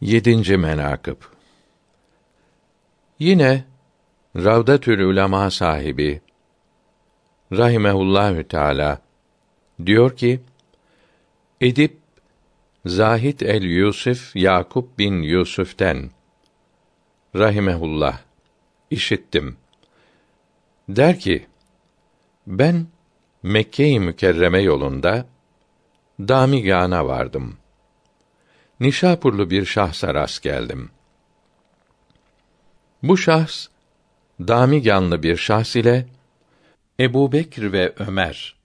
Yedinci menakıb Yine Ravdatül Ulema sahibi rahimehullahü teala diyor ki Edip Zahid el Yusuf Yakup bin Yusuf'ten rahimehullah işittim. Der ki ben Mekke-i Mükerreme yolunda Damigana vardım. Nişapurlu bir şahsa rast geldim. Bu şahs Damiganlı bir şahs ile Ebu Bekr ve Ömer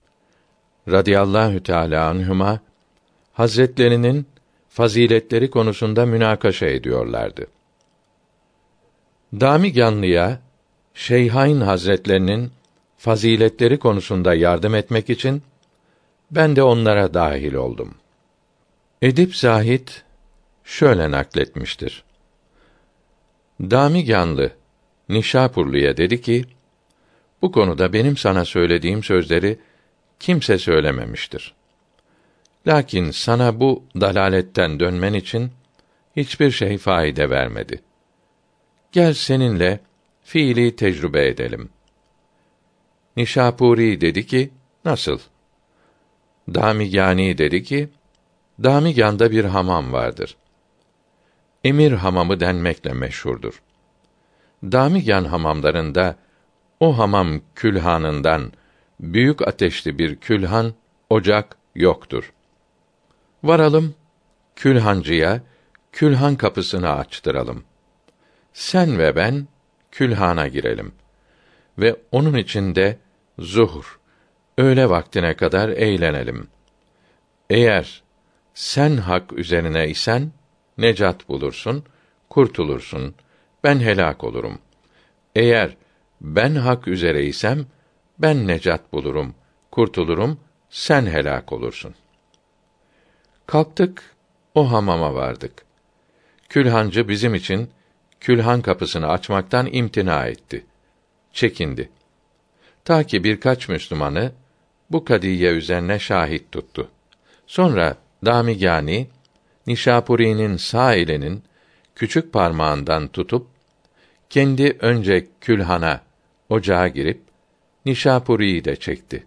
radıyallahu teâlâ anhuma hazretlerinin faziletleri konusunda münakaşa ediyorlardı. Damiganlıya Şeyhain Hazretlerinin faziletleri konusunda yardım etmek için ben de onlara dahil oldum. Edip Zahid şöyle nakletmiştir. Damiganlı Nişapurlu'ya dedi ki: Bu konuda benim sana söylediğim sözleri kimse söylememiştir. Lakin sana bu dalaletten dönmen için hiçbir şey faide vermedi. Gel seninle fiili tecrübe edelim. Nişapuri dedi ki, nasıl? Damigani dedi ki, Damigan'da bir hamam vardır. Emir hamamı denmekle meşhurdur. Damigan hamamlarında o hamam külhanından büyük ateşli bir külhan, ocak yoktur. Varalım külhancıya, külhan kapısını açtıralım. Sen ve ben külhana girelim ve onun içinde zuhur, öğle vaktine kadar eğlenelim. Eğer sen hak üzerine isen necat bulursun, kurtulursun. Ben helak olurum. Eğer ben hak üzereysem ben necat bulurum, kurtulurum, sen helak olursun. Kalktık, o hamama vardık. Külhancı bizim için külhan kapısını açmaktan imtina etti. Çekindi. Ta ki birkaç Müslümanı bu kadiye üzerine şahit tuttu. Sonra Damigani Nişapuri'nin sağ elinin küçük parmağından tutup kendi önce külhana ocağa girip Nişapuri'yi de çekti.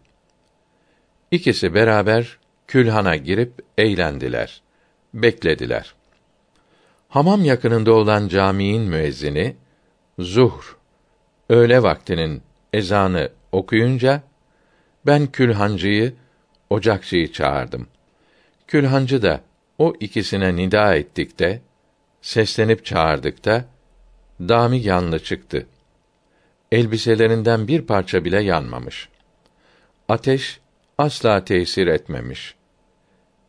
İkisi beraber külhana girip eğlendiler, beklediler. Hamam yakınında olan caminin müezzini zuhr öğle vaktinin ezanı okuyunca ben külhancıyı ocakçıyı çağırdım. Külhancı da o ikisine nida ettik de seslenip çağırdık da dami yanlı çıktı. Elbiselerinden bir parça bile yanmamış. Ateş asla tesir etmemiş.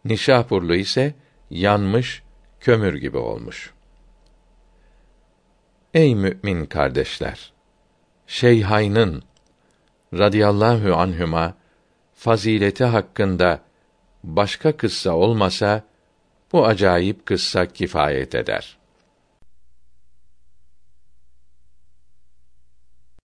Nişapurlu ise yanmış, kömür gibi olmuş. Ey mümin kardeşler! Şeyhaynın radıyallahu anhüma fazileti hakkında başka kıssa olmasa bu acayip kıssa kifayet eder.